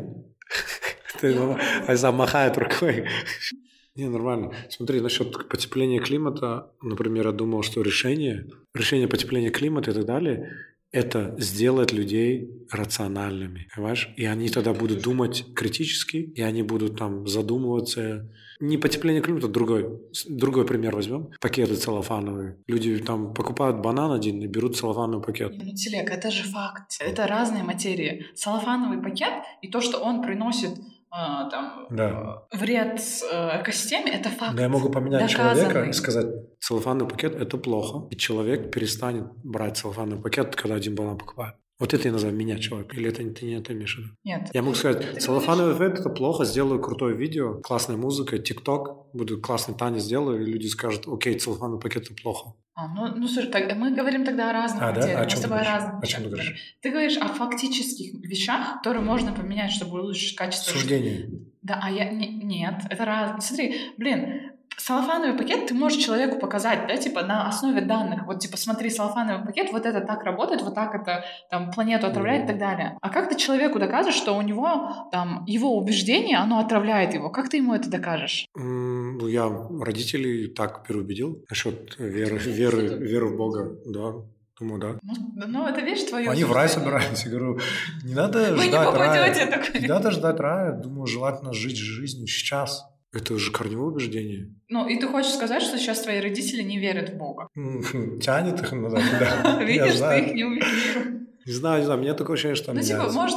[LAUGHS] Ты Айза махает рукой. [LAUGHS] Не, нормально. Смотри, насчет потепления климата, например, я думал, что решение, решение потепления климата и так далее, это сделать людей рациональными, понимаешь? И они тогда будут думать критически, и они будут там задумываться. Не потепление климата, другой, другой пример возьмем. Пакеты целлофановые. Люди там покупают банан один и берут целлофановый пакет. Ну, телег, это же факт. Это разные материи. Салофановый пакет и то, что он приносит э, там, Да. э, вред э, экосистеме, это факт. Но я могу поменять Доказанный. человека и сказать, целлофанный пакет – это плохо. И человек перестанет брать целлофанный пакет, когда один банан покупает. Вот это я называю менять человека. Или это ты не это имеешь в виду? Нет. Я могу сказать, целлофановый пакет – это плохо, сделаю крутое видео, классная музыка, тикток, буду классный танец сделаю, и люди скажут, окей, целлофановый пакет – это плохо. А, ну, ну, слушай, так, мы говорим тогда о разных А, да? материях. О Мы чем с ты тобой о говоришь? разных О чем ты говоришь? Ты говоришь о фактических вещах, которые можно поменять, чтобы улучшить качество. Суждение. Да, а я... не- нет, это раз... Смотри, блин, салофановый пакет ты можешь человеку показать, да, типа на основе данных. Вот, типа, смотри, салофановый пакет, вот это так работает, вот так это там планету отравляет и так далее. А как ты человеку докажешь, что у него там его убеждение, оно отравляет его? Как ты ему это докажешь? Ну, я родителей так переубедил насчет веры, веры, веры в Бога. Да, думаю, да. Ну, ну, это, видишь, твое... Они в рай собирались. Я говорю, не надо Вы не ждать попадете рая. такой. Не надо ждать рая. Думаю, желательно жить жизнью сейчас. Это же корневое убеждение. Ну, и ты хочешь сказать, что сейчас твои родители не верят в Бога? [LAUGHS] Тянет их назад. да. [LAUGHS] Видишь, ты их не увидел. Не знаю, не знаю. Мне такое ощущение, что Ну, типа, может...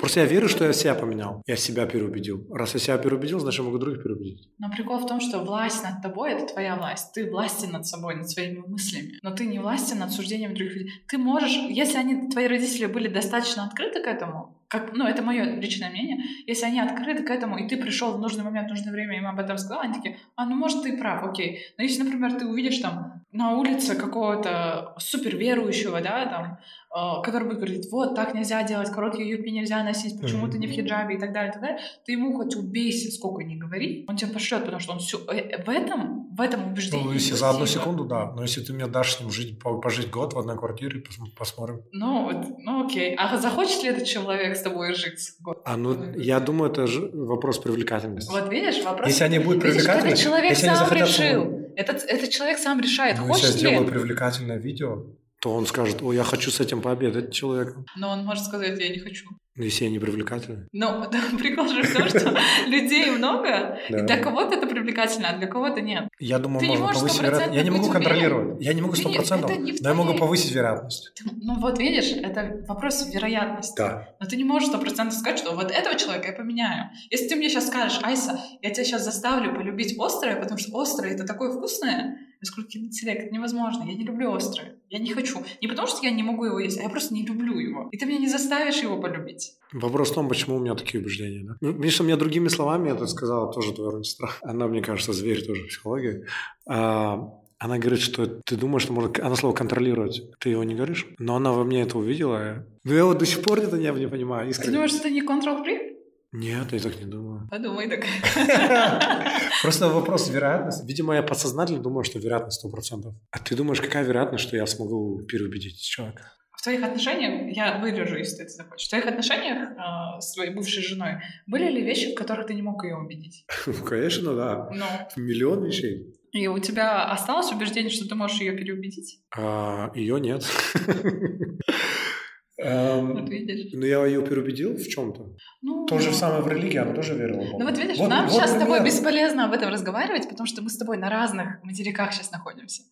Просто я верю, что я себя поменял. Я себя переубедил. Раз я себя переубедил, значит, я могу других переубедить. Но прикол в том, что власть над тобой — это твоя власть. Ты властен над собой, над своими мыслями. Но ты не властен над суждением других людей. Ты можешь, если они, твои родители были достаточно открыты к этому, как, ну, это мое личное мнение, если они открыты к этому, и ты пришел в нужный момент, в нужное время, им об этом сказал, они такие, а, ну, может, ты прав, окей. Но если, например, ты увидишь там на улице какого-то супер верующего, да, там, который будет говорить, вот, так нельзя делать, короткие юбки нельзя носить, почему ты не в хиджабе и так далее, и так далее, ты ему хоть убейся, сколько не говори, он тебя пошлет, потому что он все в этом, в этом убеждении. Ну, если за одну секунду, да. Но если ты мне дашь с ним жить, по- пожить год в одной квартире, пос- посмотрим. Ну, ну окей. А захочет ли этот человек с тобой жить? год? А ну, я думаю, это же вопрос привлекательности. Вот видишь, вопрос... Если они будут привлекательны, этот человек если они сам захотят решил. Этот, этот человек сам решает, Ну, если я хочет сделаю привлекательное видео, то он скажет, о, я хочу с этим пообедать человеком. Но он может сказать, я не хочу. Ну, Если я не привлекательный. Но [LAUGHS] да, прикол же в том, что [LAUGHS] людей много, и для кого-то это привлекательно, а для кого-то нет. Я думаю, можно повысить вероятность. Я не могу контролировать. Я не могу Ты сто не- процентов, это не в но я могу повысить вероятность. Ну вот видишь, это вопрос вероятности. Да. Но ты не можешь сто процентов сказать, что вот этого человека я поменяю. Если ты мне сейчас скажешь, Айса, я тебя сейчас заставлю полюбить острое, потому что острое это такое вкусное, «Телек, это невозможно, я не люблю острое, я не хочу. Не потому что я не могу его есть, а я просто не люблю его. И ты меня не заставишь его полюбить. Вопрос в том, почему у меня такие убеждения. Да? Ну, Видишь, мне другими словами это сказала тоже твоя сестра. Она, мне кажется, зверь тоже в психологии. А, она говорит, что ты думаешь, что можно... Она слово контролировать. Ты его не говоришь? Но она во мне это увидела. Но я вот до сих пор это не, не понимаю. Ты Искренне. думаешь, что ты не freak? Нет, я так не думаю. Подумай так. [LAUGHS] Просто вопрос [LAUGHS] вероятности. Видимо, я подсознательно думаю, что вероятность 100%. А ты думаешь, какая вероятность, что я смогу переубедить человека? В твоих отношениях, я вырежу, если ты это захочешь, в твоих отношениях э, с твоей бывшей женой были ли вещи, в которых ты не мог ее убедить? [LAUGHS] Конечно, да. Ну, Миллион вещей. И у тебя осталось убеждение, что ты можешь ее переубедить? А, ее нет. Эм, вот видишь. Но ну, я ее переубедил в чем-то. Ну, То же самое в религии, она тоже верила. Ну вот видишь, вот, нам вот сейчас пример. с тобой бесполезно об этом разговаривать, потому что мы с тобой на разных материках сейчас находимся.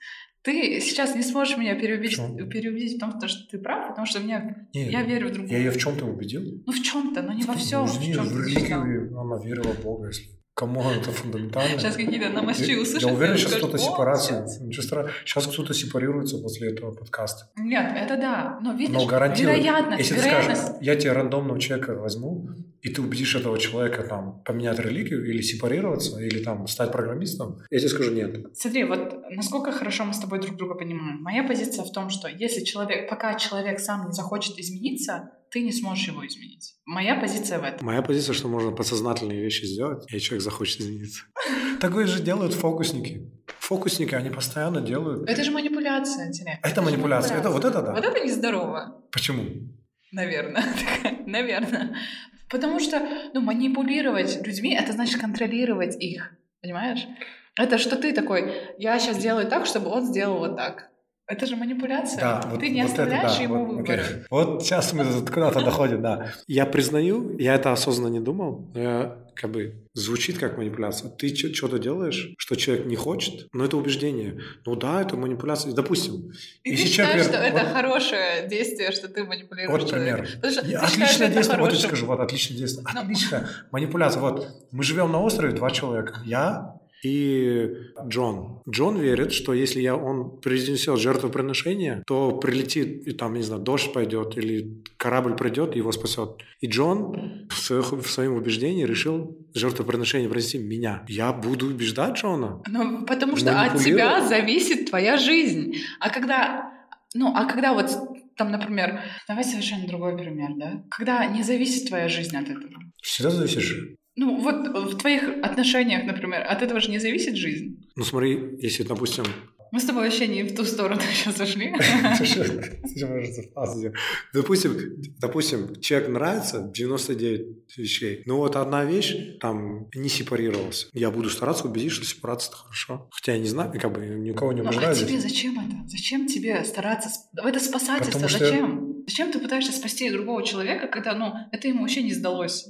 Ты сейчас не сможешь меня переубедить, в переубедить в том, что ты прав, потому что меня, Нет, я верю в другую. Я ее в чем-то убедил? Ну в чем-то, но не во всем. Ну, в, в религию она верила в Бога, если Кому это фундаментально? Сейчас какие-то намощи услышат. Я уверен, сейчас кто-то сепарация. Сейчас кто-то сепарируется после этого подкаста. Нет, это да. Но видишь, Но вероятность, если вероятность... ты скажешь, я тебе рандомного человека возьму, и ты убедишь этого человека там поменять религию или сепарироваться, или там стать программистом, я тебе скажу нет. Смотри, вот насколько хорошо мы с тобой друг друга понимаем. Моя позиция в том, что если человек, пока человек сам не захочет измениться, ты не сможешь его изменить. Моя позиция в этом. Моя позиция, что можно подсознательные вещи сделать, и человек захочет измениться. [LAUGHS] Такое же делают фокусники. Фокусники, они постоянно делают... Это же манипуляция, интересно. Это, это манипуляция. Это вот это да. Вот это нездорово. Почему? Наверное. [LAUGHS] Наверное. Потому что ну, манипулировать людьми — это значит контролировать их. Понимаешь? Это что ты такой, я сейчас делаю так, чтобы он сделал вот так. Это же манипуляция. Да, вот, Ты не вот оставляешь это, да, ему вот, выбора. Okay. Вот сейчас мы куда-то доходим, да. Я признаю, я это осознанно не думал, но я как бы звучит как манипуляция. Ты что-то делаешь, что человек не хочет, но это убеждение. Ну да, это манипуляция. Допустим. И если ты считаешь, что это вот, хорошее действие, что ты манипулируешь Вот пример. Я, отличное действие, вот я скажу, вот отличное действие. Ну. Отличная манипуляция. Вот мы живем на острове, два человека. Я, и Джон. Джон верит, что если я, он произнесет жертвоприношение, то прилетит, и там, не знаю, дождь пойдет, или корабль придет, его спасет. И Джон в, своих, в своем убеждении решил жертвоприношение произнести меня. Я буду убеждать Джона. Ну, потому что от тебя зависит твоя жизнь. А когда ну, а когда вот там, например, давай совершенно другой пример, да? Когда не зависит твоя жизнь от этого. Всегда зависит же. Ну, вот в твоих отношениях, например, от этого же не зависит жизнь. Ну, смотри, если, допустим... Мы с тобой вообще не в ту сторону [LAUGHS] сейчас зашли. [LAUGHS] Допустим, допустим, человек нравится 99 вещей, но вот одна вещь там не сепарировалась. Я буду стараться убедить, что сепарация это хорошо. Хотя я не знаю, как бы ни у кого не убеждаю. А тебе зачем это? Зачем тебе стараться? Это спасательство. Зачем? Зачем ты пытаешься спасти другого человека, когда, ну, это ему вообще не сдалось?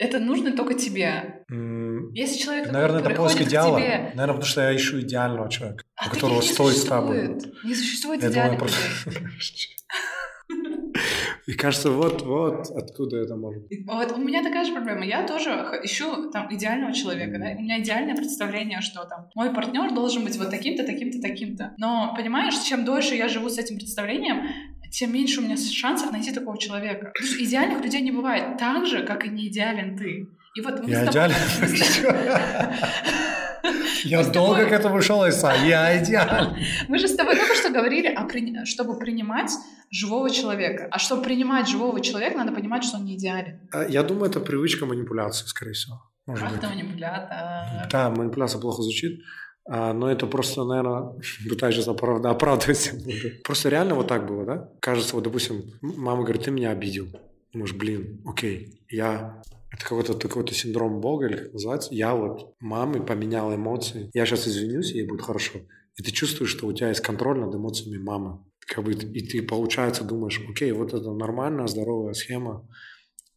Это нужно только тебе. Mm, Если человек Наверное, это поиск идеала. Тебе... Наверное, потому что я ищу идеального человека, а у которого стоит с тобой. Не существует идеальных людей. [LAUGHS] [LAUGHS] И кажется, вот, вот откуда это может быть. Вот у меня такая же проблема. Я тоже ищу там идеального человека. Да? У меня идеальное представление, что там мой партнер должен быть вот таким-то, таким-то, таким-то. Но понимаешь, чем дольше я живу с этим представлением, тем меньше у меня шансов найти такого человека. Потому что идеальных людей не бывает так же, как и не идеален ты. И вот мы я идеален. [LAUGHS] [LAUGHS] Я долго к этому шел, Иса. Я идеален. Мы же с тобой только что говорили, чтобы принимать живого человека. А чтобы принимать живого человека, надо понимать, что он не идеален. А, я думаю, это привычка манипуляции, скорее всего. Может манипуляция. Да, манипуляция плохо звучит. А, но это просто, наверное, [LAUGHS] пытаюсь сейчас оправдывать. Просто реально вот так было, да? Кажется, вот, допустим, мама говорит, ты меня обидел. Думаешь, блин, окей, я... Это какой-то какой-то синдром Бога, или как называется. Я вот маме поменял эмоции. Я сейчас извинюсь, ей будет хорошо. И ты чувствуешь, что у тебя есть контроль над эмоциями мамы. Как бы, и ты, получается, думаешь, окей, вот это нормальная, здоровая схема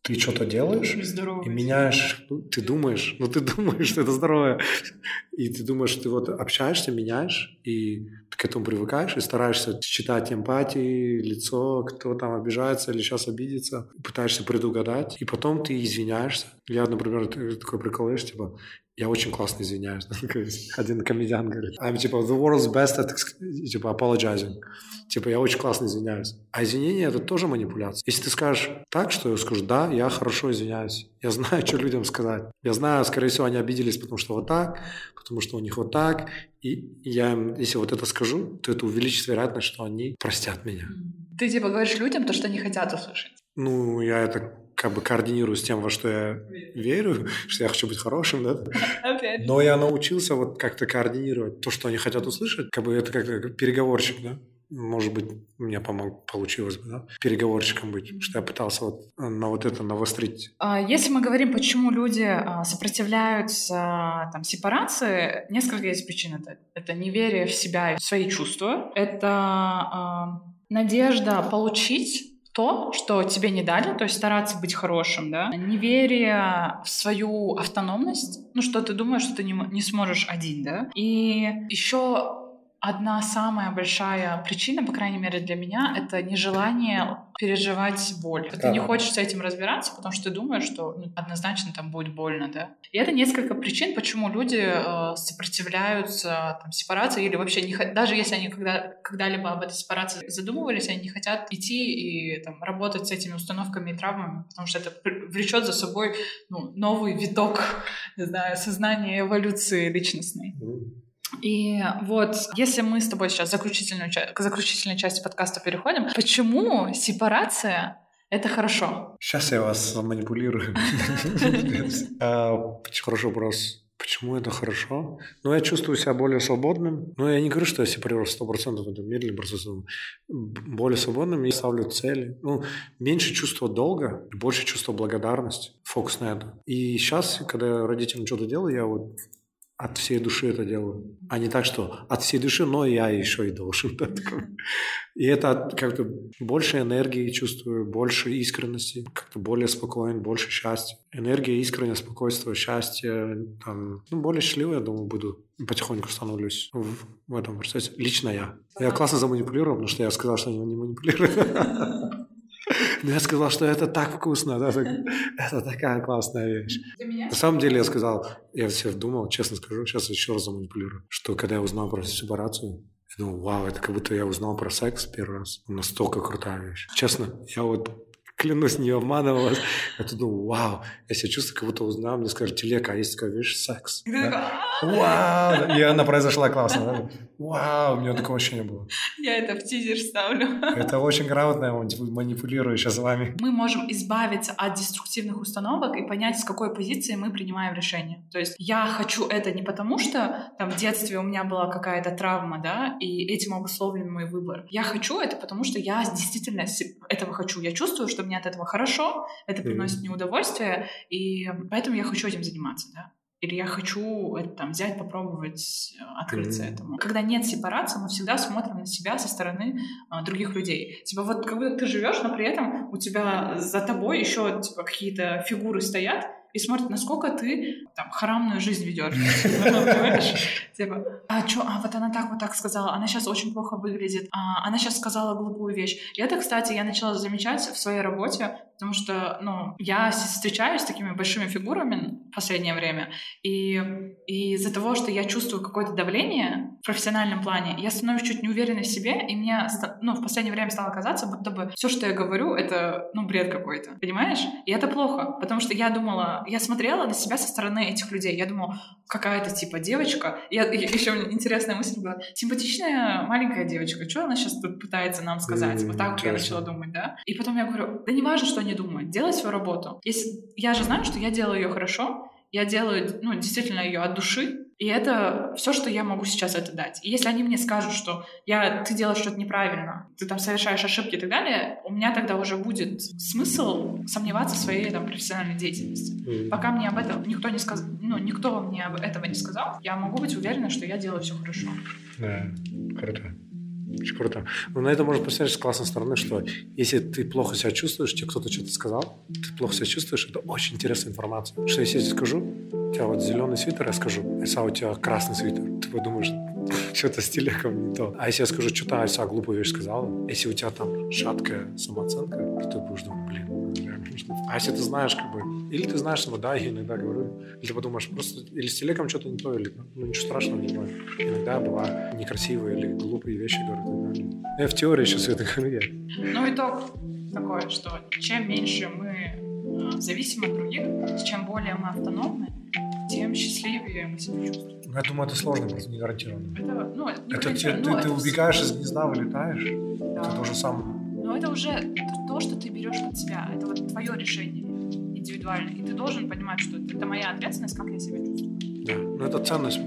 ты что-то делаешь и меняешь, ну, ты думаешь, ну ты думаешь, что это здоровое, и ты думаешь, что ты вот общаешься, меняешь, и ты к этому привыкаешь, и стараешься читать эмпатии, лицо, кто там обижается или сейчас обидится, пытаешься предугадать, и потом ты извиняешься. Я, например, такой прикол, типа, я очень классно извиняюсь. [LAUGHS] Один комедиан говорит, I'm типа the world's best at типа apologizing. Типа я очень классно извиняюсь. А извинение это тоже манипуляция. Если ты скажешь так, что я скажу, да, я хорошо извиняюсь. Я знаю, что людям сказать. Я знаю, скорее всего, они обиделись, потому что вот так, потому что у них вот так. И я им, если вот это скажу, то это увеличит вероятность, что они простят меня. Ты типа говоришь людям то, что они хотят услышать. Ну, я это как бы координирую с тем, во что я верю, [LAUGHS] что я хочу быть хорошим, да? Но я научился вот как-то координировать то, что они хотят услышать, как бы это как, переговорщик, да? может быть, меня помог, получилось бы, да, переговорщиком быть, что я пытался вот на вот это навострить. А если мы говорим, почему люди а, сопротивляются там, сепарации, несколько есть причин. Это, это неверие в себя и в свои чувства, это э, надежда получить то, что тебе не дали, то есть стараться быть хорошим, да, неверие в свою автономность, ну, что ты думаешь, что ты не, не сможешь один, да, и еще одна самая большая причина, по крайней мере для меня, это нежелание переживать боль. Ты не хочешь с этим разбираться, потому что ты думаешь, что ну, однозначно там будет больно, да. И это несколько причин, почему люди э, сопротивляются там, сепарации или вообще не даже если они когда, когда-либо об этой сепарации задумывались, они не хотят идти и там, работать с этими установками и травмами, потому что это влечет за собой ну, новый виток, не знаю, сознания эволюции личностной. И вот, если мы с тобой сейчас заключительную, к заключительной части подкаста переходим, почему сепарация это хорошо? Сейчас я вас манипулирую. [LAUGHS] А, хороший вопрос. Почему это хорошо? Ну, я чувствую себя более свободным. Но я не говорю, что я сепарирую 100% в этом мире или процессом. Более свободным и ставлю цели. Ну, меньше чувства долга, больше чувства благодарности. Фокус на это. И сейчас, когда я родителям что-то делаю, я вот от всей души это делаю. А не так, что от всей души, но я еще и должен. И это как-то больше энергии чувствую, больше искренности, как-то более спокоен, больше счастья. Энергия, искренность, спокойствие, счастье. Там, ну, более счастливый, я думаю, буду. Потихоньку становлюсь в, в этом процессе. Лично я. Я классно заманипулировал, потому что я сказал, что я не манипулирую. [LAUGHS] Но я сказал, что это так вкусно, да, это такая классная вещь. На самом деле я сказал, я все думал, честно скажу, сейчас еще раз заманипулирую, что когда я узнал про сепарацию, я думал, вау, это как будто я узнал про секс первый раз. Настолько крутая вещь. Честно, я вот [LAUGHS] клянусь, не обманывал вас. Я тут думаю, вау, я себя чувствую, как будто узнал, мне скажут, телека, а есть такая вещь, секс. Вау! И она произошла классно. Вау, у меня такого вообще не было. Я это в тизер ставлю. Это очень грамотно, я манипулирую сейчас с вами. Мы можем избавиться от деструктивных установок и понять, с какой позиции мы принимаем решение. То есть я хочу это не потому, что там в детстве у меня была какая-то травма, да, и этим обусловлен мой выбор. Я хочу это потому, что я действительно этого хочу. Я чувствую, что мне от этого хорошо, это приносит мне удовольствие, и поэтому я хочу этим заниматься, да или я хочу это там взять, попробовать э, открыться mm-hmm. этому. Когда нет сепарации, мы всегда смотрим на себя со стороны а, других людей. Типа вот как будто ты живешь, но при этом у тебя за тобой еще типа какие-то фигуры стоят, и смотрит, насколько ты там харамную жизнь ведешь. Типа, а что, а вот она так вот так сказала, она сейчас очень плохо выглядит, а она сейчас сказала глупую вещь. И это, кстати, я начала замечать в своей работе, потому что, ну, я встречаюсь с такими большими фигурами в последнее время, и, и из-за того, что я чувствую какое-то давление в профессиональном плане, я становлюсь чуть неуверенной в себе, и мне, ну, в последнее время стало казаться, будто бы все, что я говорю, это, ну, бред какой-то, понимаешь? И это плохо, потому что я думала, я смотрела на себя со стороны этих людей, я думала, какая-то, типа, девочка, я, еще интересная мысль была, симпатичная маленькая девочка, что она сейчас тут пытается нам сказать? Вот так вот я начала думать, да? И потом я говорю, да не важно, что они думают, делай свою работу. Если, я же знаю, что я делаю ее хорошо, я делаю, ну, действительно ее от души, и это все, что я могу сейчас это дать. И если они мне скажут, что я, ты делаешь что-то неправильно, ты там совершаешь ошибки и так далее, у меня тогда уже будет смысл сомневаться в своей там, профессиональной деятельности. Mm-hmm. Пока мне об этом никто не сказал, ну, никто мне об этого не сказал, я могу быть уверена, что я делаю все хорошо. Да, круто. Очень круто. Но на это можно посмотреть с классной стороны, что если ты плохо себя чувствуешь, тебе кто-то что-то сказал, ты плохо себя чувствуешь, это очень интересная информация. Что если я тебе скажу, у тебя вот зеленый свитер, я скажу, а у тебя красный свитер, ты подумаешь, [LAUGHS] что-то с телеком не то. А если я скажу, что-то Айса глупую вещь сказала, если у тебя там шаткая самооценка, то ты будешь думать, блин, реально А если ты знаешь, как бы, или ты знаешь, что да, я иногда говорю, или ты подумаешь, просто или с телеком что-то не то, или ну ничего страшного не бывает. Иногда была некрасивые или глупые вещи говорят. Я в теории сейчас это говорю. Ну, итог такой, что чем меньше мы э, зависим от других, чем более мы автономны, тем счастливее мы себя чувствуем. Ну, я думаю, это сложно, просто не гарантированно. Это, ну, не это те, ну, ты, это ты убегаешь из гнезда, вылетаешь, да. это то же самое. Но это уже то, что ты берешь под себя, это вот твое решение индивидуально, и ты должен понимать, что это моя ответственность, как я себя чувствую. Да, но это ценность,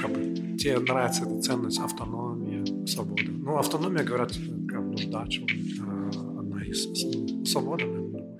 как бы, тебе нравится эта ценность, автономия, свобода. Ну, автономия, говорят, прям нужда человека, одна из свобода, наверное.